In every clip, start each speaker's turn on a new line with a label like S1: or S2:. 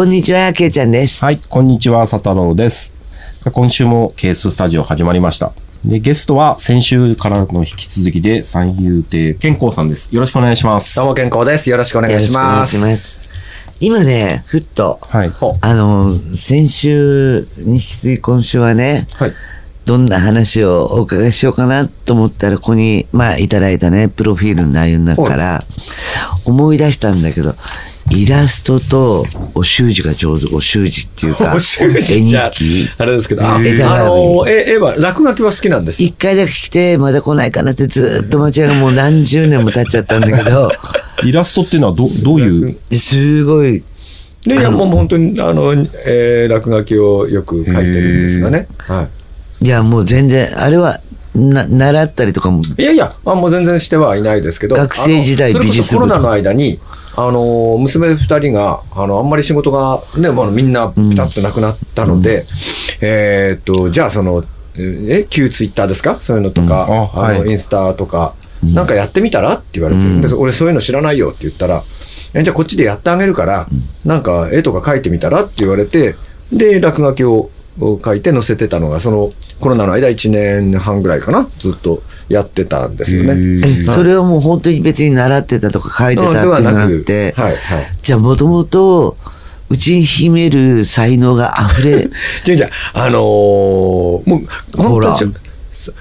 S1: こんにちは、けいちゃんです。
S2: はい、こんにちは、佐太郎です。今週もケーススタジオ始まりました。で、ゲストは先週からの引き続きで三遊亭健康さんです。よろしくお願いします。
S3: どうも健康です。よろしくお願いします。
S1: よろしくお願いします。今ね、ふっと、
S2: はい。
S1: あの、先週に引き続き今週はね、
S3: はい。
S1: どんな話をお伺いしようかなと思ったら、ここに、まあ、いただいたね、プロフィールの内容の中から、思い出したんだけど、イラストとお習字が上手、お習字っていうか、
S3: お習字
S1: 絵
S3: じゃ
S1: 日記。
S3: あれですけど、あ、の、絵、絵は、落書きは好きなんです？
S1: 一回だけ来て、まだ来ないかなってずっと待ちがもう何十年も経っちゃったんだけど、
S2: イラストっていうのはどどういう、
S1: すごい、
S3: で、いや、もう本当に、あの、えー落書きをよく描いてるんですがね。はい
S1: や、もう全然、あれは、な、習ったりとかも、
S3: い。いやいや、あもう全然してはいないですけど。
S1: 学生時代美術部
S3: コロナの間に、あの、娘二人が、あの、あんまり仕事が、ね、もうみんなピタッとなくなったので、えーっと、じゃあその、え、旧ツイッターですか？そういうのとか、
S2: うん。あ
S3: あの、
S2: はい。
S3: インスタとか、なんかやってみたら？って言われて、で俺そういうの知らないよって言ったら、えじゃあこっちでやってあげるから、なんか絵とか描いてみたら？って言われて、で、落書きを書いて載せてたのが、そのコロナの間1年半ぐらいかな、ずっとやってたんですよね。
S1: えそれはもう本当に別に習ってたとか書いてたっていうのがなくて、
S3: はい。はい。
S1: じゃあもともと、うちに秘める才能が溢れ、
S3: じゃじゃあのーもう
S1: ほら
S3: 本当に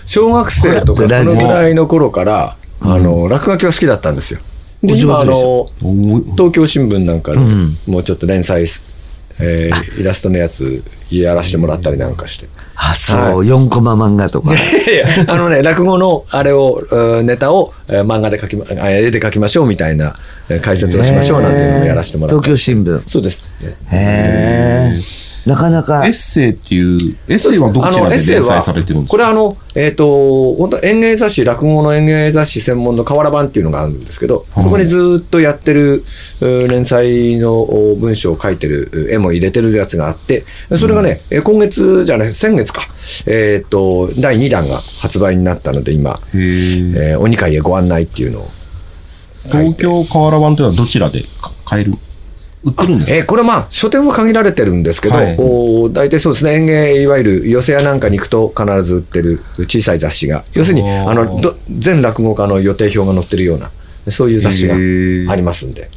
S3: 小学生とかそのぐらいの頃から、あの落書きは好きだったんですよ。で今あの
S2: お
S3: 東京新聞なんかでもうちょっと連載、えーイラストのやつやらせてもらったりなんかして。
S1: あ、そう、
S3: はい
S1: 4コマ漫画とか。
S3: いやあのね落語のあれをうんネタをえー漫画で書きまあ絵で書きましょうみたいなえー解説をしましょうなんていうのをやらせてもらって
S1: 東京新聞。
S3: そうです。
S1: へえ。なかなか。
S2: エッ、セイっていう、エッセイはどちらで連載されてるんですか？
S3: これあの、えっ、と、本当演芸雑誌、落語の演芸雑誌専門の河原版っていうのがあるんですけど、そこにずっとやってるう連載のお文章を書いてる、絵も入れてるやつがあって、それがね、え今月じゃない、先月か、えっ、と、第2弾が発売になったので、今、えー鬼会へご案内っていうのを。
S2: 東京河原版というのはどちらでか買える？売ってるんですか？
S3: えーこれまあ書店は限られてるんですけど、
S2: はい。
S3: おー大体そうですね。園芸いわゆる寄せ屋なんかに行くと必ず売ってる小さい雑誌が。要するに
S2: あ
S3: のど全落語家の予定表が載ってるようなそういう雑誌がありますんで。
S1: へ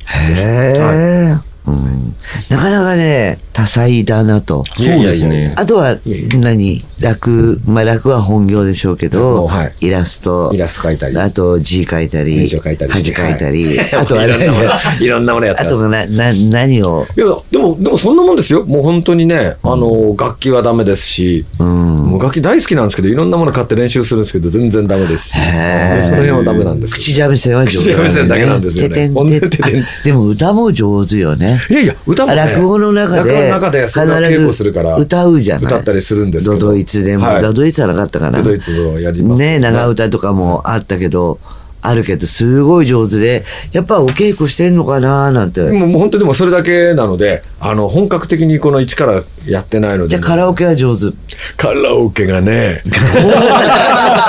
S1: え、うん。なかなかね、多彩だなと。
S2: そうですね。
S1: あとは何？落、まあ落は本業でしょうけど、
S3: はい。
S1: イラスト、
S3: イラスト描いたり。
S1: あと字書いたり、
S3: 文章書いたり
S1: 恥書いたり、
S3: はい。
S1: あとは
S3: いろんなものいろんなものやってます。
S1: あとな、な、何を、
S3: いやでもでもそんなもんですよ。もう本当にねあの楽器はダメですし、もう楽器大好きなんですけどいろんなもの買って練習するんですけど全然ダメですし。その辺はダメなんです
S1: 口三味線は上手、
S3: 口三味線だけなんですよね。
S1: でも歌も上手よね。
S3: いやいや、歌も、ね、
S1: 落語の中で
S3: 中でそれは稽古するから、
S1: 歌うじゃない。
S3: 歌ったりするんですけど。
S1: ドドイツでも、
S3: はい。
S1: ドドイツはなかったかな。
S3: ドドイツもやります
S1: ね長唄とかもあったけど、あるけど、すごい上手で、やっぱお稽古してんのかななんて。
S3: もう本当にでもそれだけなので、あの、本格的にこの一からやってないので。
S1: じゃあカラオケは上手。
S3: カラオケがね、どうなんで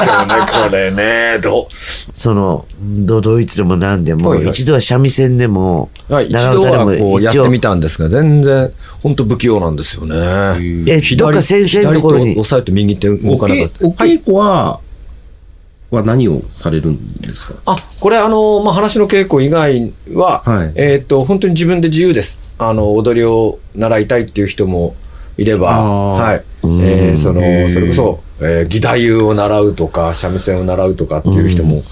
S3: しょうね、これね、ど
S1: その、ドドイツでも何でも、
S3: はいはい
S1: 一度は三味線でも、
S3: う。はい、一度はこうやってみたんですが、全然、本当不器用なんですよね。
S1: えどっか先生のところに
S3: 左と押さえて右手動
S2: お
S3: かなかった。
S2: けお稽古は、は何をされるんですか？
S3: あこれあの、まあ、話の稽古以外は、
S2: はい。
S3: えーっと本当に自分で自由です。あの踊りを習いたいっていう人もいれば、はい。えーそのそれこそ、えー義太夫を習うとか三味線を習うとかっていう人も、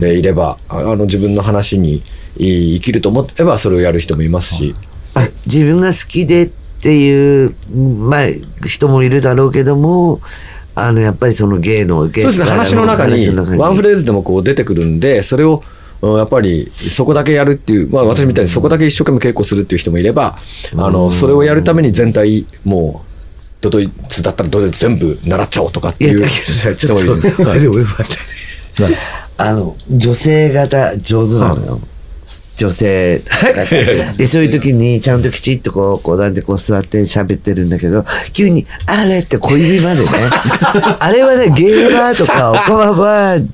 S3: えーいればああの自分の話にい生きると思えばそれをやる人もいますし、
S1: あ自分が好きでっていう、まあ、人もいるだろうけども、あの、やっぱりその芸の、芸
S3: そうですね話の中にワンフレーズでもこう出てくるんでそれをうんやっぱりそこだけやるっていう、まあ、私みたいにそこだけ一生懸命稽古するっていう人もいれば、あのそれをやるために全体もうドドイツだったらドドイツ全部習っちゃおうとかっていう人もいる。
S1: あの、女性型上手なのよ。女性型。で、そういう時にちゃんときちっとこう、こうなんでこう座って喋ってるんだけど、急に、あれって小指までね。あれはね、ゲーバーとか、オカマバー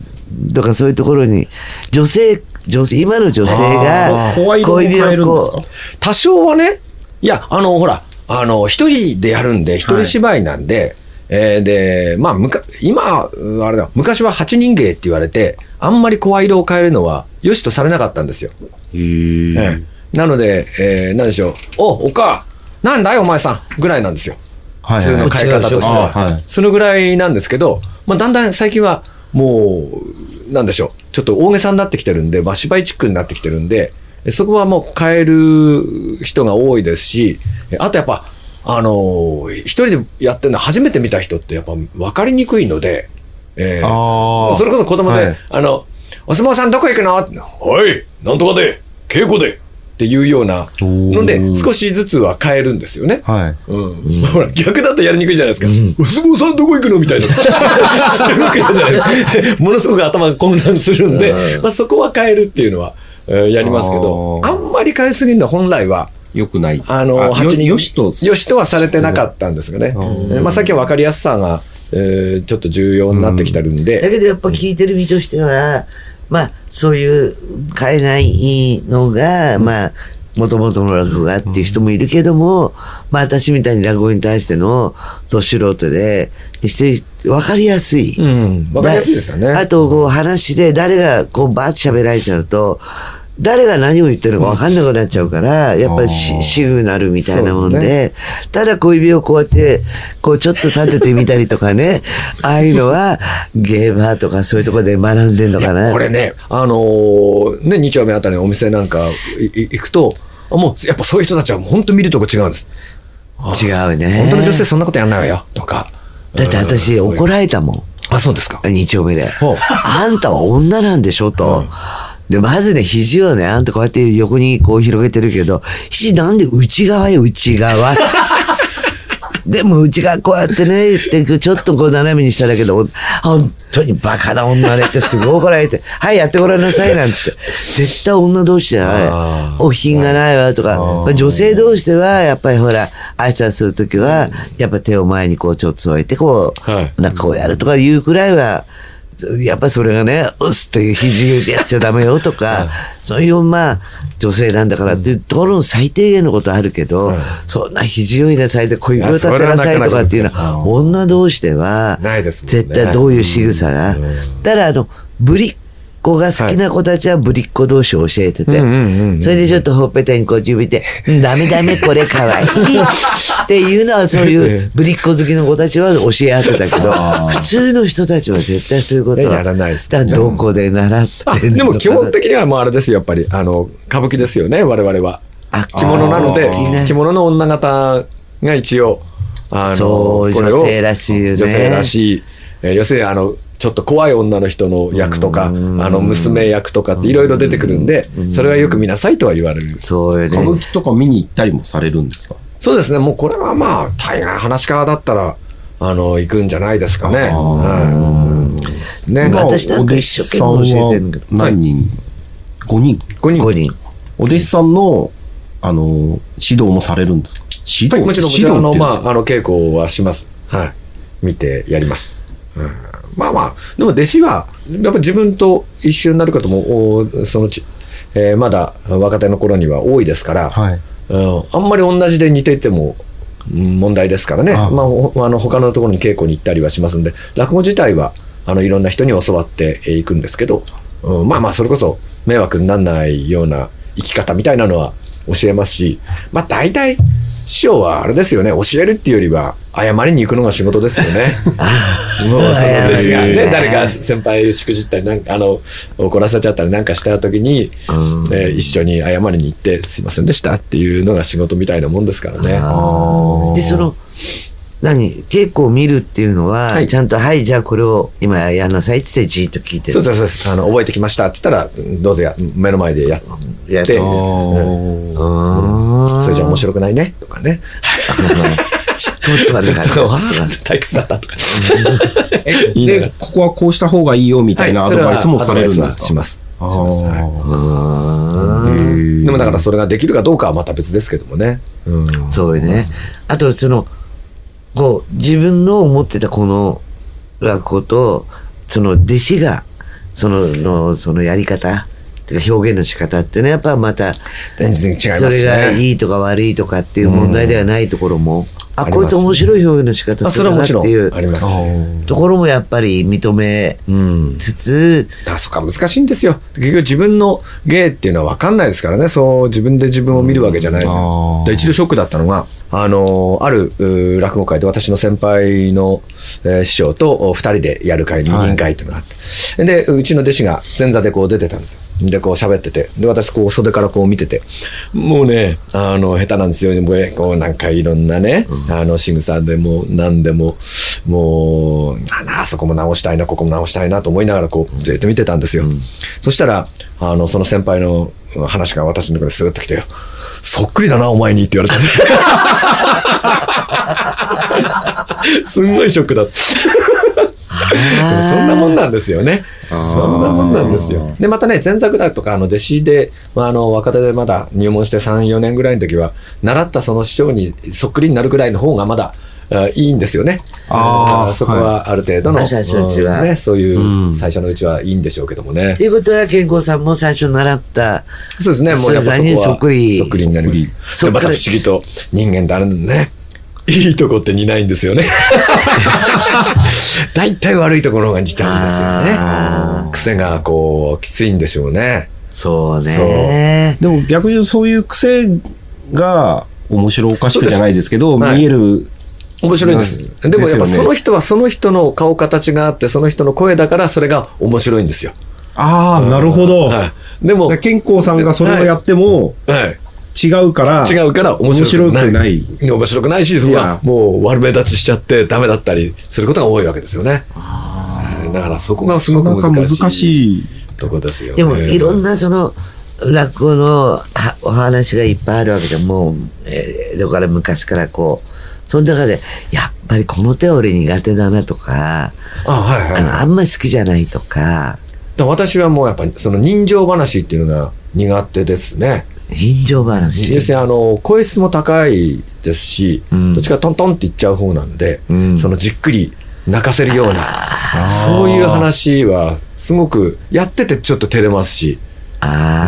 S1: とかそういうところに、女性、女性、今の女性が小指をこう、
S3: 多少はねいや、あの、ほら、あの、一人でやるんで、一人芝居なんで、えーで、まあ、むか今、うんあれだ、昔は八人芸って言われて、あんまり声色を変えるのは、よしとされなかったんですよ。ええ。なので、えー、なんでしょう、お、おか、なんだいお前さん。ぐらいなんですよ。
S2: はい
S3: 普通の変え方としては。
S2: あはい。
S3: そのぐらいなんですけど、まあ、だんだん最近はもう、なんでしょう、ちょっと大げさになってきてるんで、まあ、芝居チックになってきてるんで、えそこはもう変える人が多いですし、えあとやっぱ、あのー一人でやってるの初めて見た人ってやっぱ分かりにくいので、えーそれこそ子供で、
S2: はい。
S3: あの、お相撲さんどこ行くのはい、なんとかで、稽古で。っていうようなので、少しずつは変えるんですよね。
S2: はい。
S3: うんまあほら逆だとやりにくいじゃないですか。お相撲さんどこ行くのみたいな。ものすごく頭が混乱するんで、まあ、そこは変えるっていうのは、えーやりますけど、
S2: あ
S3: んまり変えすぎるのは本来は、
S2: よくない。
S3: あの、
S2: よ
S3: 八人
S2: よしと。
S3: よしとはされてなかったんですよね。えーまあ、さっきは分かりやすさが、えーちょっと重要になってきてるんで、
S1: だけどやっぱ聞いてる身としては、まあ、そういう変えないのが、まあ、もともとの落語家っていう人もいるけども、まあ私みたいに落語に対してのど素人で、にして分かりやすい。
S3: うん、分かりやすいですよね。
S1: あと、こう話で誰がこうバーッと喋られちゃうと、誰が何を言ってるのか分かんなくなっちゃうから、やっぱりシグナルみたいなもんで、ただ小指をこうやって、こうちょっと立ててみたりとかね、ああいうのはゲーバーとかそういうところで学んでんのかな。
S3: これね、あのーね、2丁目あたりのお店なんか行くと、あもうやっぱそういう人たちは本当見るとこ違うんです。
S1: 違うね。
S3: 本当の女性そんなことやんないわよとか。
S1: だって私
S3: うん
S1: 怒られたもん。
S3: あ、そうですか。
S1: 二丁目で。あんたは女なんでしょと。で、まずね、肘をね、あんたこうやって横にこう広げてるけど、肘なんで内側よ、内側。でも内側こうやってね、言って、ちょっとこう斜めにしただけで、お本当にバカな女ねってすごい怒られて、はい、やってごらんなさいなんつって。絶対女同士じゃない。お品がないわとか、まあ、女性同士では、やっぱりほら、挨拶するときは、やっぱ手を前にこうちょっと添えて、こう、
S3: はい。
S1: なんかこうやるとかいうくらいは、やっぱりそれがね、うっすって肘でやっちゃダメよとか、そういうまあ、女性なんだからっていうところの最低限のことあるけど、そんな肘を入れなさいで小指を立てなさいとかっていうのは、女同士では、絶対どういう仕草が。ただ、あの、ぶりっ子が好きな子たちはぶりっ子同士を教えてて、それでちょっとほっぺたにこう指で、うんダメダメこれかわいいっていうのはそういうぶりっ子好きの子たちは教え合ってたけど、普通の人たちは絶対そういうことは
S3: やらないです
S1: だどこで習って
S3: でも基本的にはもうあれですよ、やっぱり、あの、歌舞伎ですよね、我々は。
S1: あ
S3: 着物なので着物の女方が一応、あの、
S1: そう
S3: これを
S1: 女性らしいよね。
S3: 女性らしい。えー要するに、あの、ちょっと怖い女の人の役とか、あの、娘役とかっていろいろ出てくるんで、それはよく見なさいとは言われる。
S1: そうよ
S2: 歌舞
S1: ね。
S2: 伎とか見に行ったりもされるんですか？
S3: そうですね、もうこれはまあ、大概話し家だったら、あの、行くんじゃないですかね。はいね。
S1: まあ私なんか一生懸命教えてるけど
S2: お弟子さんは何人 ?5 人。
S3: 5人。
S1: 5人。
S2: お弟子さんの、あの、指導もされるんですか？指導
S3: はい、もちろん、もちろん、あの、まあ、あの、稽古はします。はい。見てやります。うん、まあまあ、でも弟子は、やっぱ自分と一緒になる方も、おそのち、えーまだ若手の頃には多いですから、
S2: はい。
S3: うん、あんまり同じで似ていても、うん問題ですからね。
S2: ああ
S3: まあ、ほあの、他のところに稽古に行ったりはしますんで、落語自体は、あの、いろんな人に教わっていくんですけど、うん、まあまあ、それこそ迷惑にならないような生き方みたいなのは教えますし、まあ大体、師匠はあれですよね、教えるっていうよりは、謝りに行くのが仕事ですよね。もうその弟子がね、誰か先輩しくじったりなんか、あの、怒らせちゃったりなんかした時に、えー一緒に謝りに行って、すいませんでしたっていうのが仕事みたいなもんですからね。
S1: で、その、何？稽古を見るっていうのは、
S3: はい。
S1: ちゃんと、はい、じゃあこれを今やんなさいって言ってじーっと聞いてる。
S3: そうですそうですあの覚えてきましたって言ったらどうぞや目の前でや
S1: やって。
S3: うん。それじゃ面白くないね？とかね。
S1: ちっともつまんなかっ
S3: 退屈 だったとか
S2: で、ここはこうした方がいいよみたいなアドバイスもされるんです。か
S3: します。でもだからそれができるかどうかはまた別ですけどもね、うん。
S1: そうよね。あと、その、こう、自分の思ってたこの落語と、その弟子が、その、の、そのやり方てか表現の仕方ってね、やっぱまた、
S3: 全然違いますね。
S1: それがいいとか悪いとかっていう問題ではないところも、あ、
S3: あります
S1: こいつ面白い表現の仕方
S3: あ
S1: するなっていうところもやっぱり認め
S3: うん。
S1: つつ、
S3: あそっか難しいんですよ。結局自分の芸っていうのは分かんないですからね。そう自分で自分を見るわけじゃないです
S2: あ
S3: よ
S2: ー
S3: で一度ショックだったのがあのある落語会で私の先輩の、えー師匠とお二人でやる会二人会っていうのがあって、でうちの弟子が前座でこう出てたんですよ。でこう喋ってて。で私こう袖からこう見てて。もうねあの下手なんですよ。もうえこうなんかいろんなね、あの仕草でも何でももうあなあそこも直したいなここも直したいなと思いながらこうずっと見てたんですよ、そしたらあのその先輩の話が私のところにスーッと来てよそっくりだなお前にって言われたす すんごいショックだったそんなもんなんですよね。そんなもんなんですよ。で、またね、前作だとか、あの、弟子で、まあ、あの、若手でまだ入門して3、4年ぐらいの時は、習ったその師匠にそっくりになるぐらいの方がまだ、あいいんですよね。
S2: あ
S3: そこはある程度の、
S1: まあ最初のうちは
S3: うんね、そういうう、
S2: ん
S3: 最初のうちはいいんでしょうけどもね
S1: って。いうことは健康さんも最初習った
S3: そうですね、もうやっぱそこは
S1: そっくり
S3: そっくりになる。で
S1: そっくり
S3: また不思議と人間ってあるんだね。いいとこって似ないんですよね。大体悪いところが似ちゃうんですよね。癖がこう、きついんでしょうね。
S1: そうね
S2: でも逆に言うとそういう癖が面白おかしくじゃないですけど、
S3: はい
S2: 見える。
S3: 面白いです。でもやっぱその人はその人の顔形があって、その人の声だからそれが面白いんですよ。
S2: ああ、なるほど。
S3: はい。でも、
S2: 健康さんがそれをやっても
S3: はい。
S2: 違うから、
S3: 違うから面
S2: 面白
S3: 白くない。
S2: くない。
S3: 面白くないし、そこ
S2: い
S3: は
S2: や
S3: もう悪目立ちしちゃってダメだったりすることが多いわけですよね。だからそこがすごく
S2: なかなか
S3: 難しい。
S2: 難しい。
S3: とこですよね。
S1: でもいろんなその落語のはお話がいっぱいあるわけでもう、えーだから昔からこうその中でやっぱりこの手俺苦手だなとか
S3: あ、はいはい。
S1: あのあんまり好きじゃないとか。
S3: 私はもうやっぱりその人情話っていうのが苦手ですね。
S1: 人情話。
S3: 要するにあの声質も高いですし、
S1: うん。
S3: どっちかトントンっていっちゃう方なんで、
S1: うん。
S3: そのじっくり泣かせるような、そういう話はすごくやっててちょっと照れますし、
S1: あ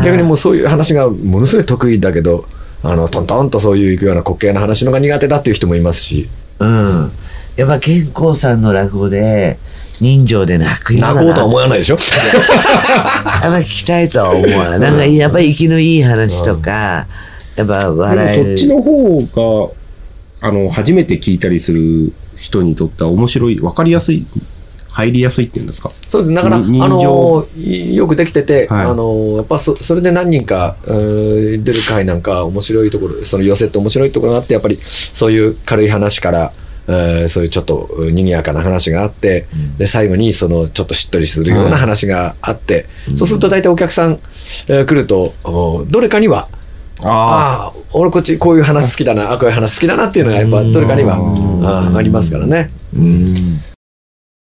S1: あ
S3: 逆にもうそういう話がものすごい得意だけど、あのトントンとそういういくような滑稽な話のが苦手だっていう人もいますし、
S1: うん。やっぱ健康さんの落語で人情で泣くような。
S3: 泣こうとは思わないでしょ？
S1: やっぱ聞きたいとは思うわなんかやっぱり息のいい話とかやっぱ笑える。
S2: そっちの方が、あの、初めて聞いたりする人にとっては面白い、わかりやすい、入りやすいっていうんですか？
S3: そうです。だから、あのいよくできてて、
S2: はい。
S3: あのやっぱそそれで何人か、えー出る回なんか、面白いところ、その寄せって面白いところがあって、やっぱりそういう軽い話から、えーそういうちょっと賑やかな話があって、で最後にそのちょっとしっとりするような話があって、そうすると大体お客さん、えー来ると、おどれかには、
S2: あ
S3: ああ、俺こっちこういう話好きだな、あこういう話好きだなっていうのが、やっぱどれかにはあーありますからね。
S1: うん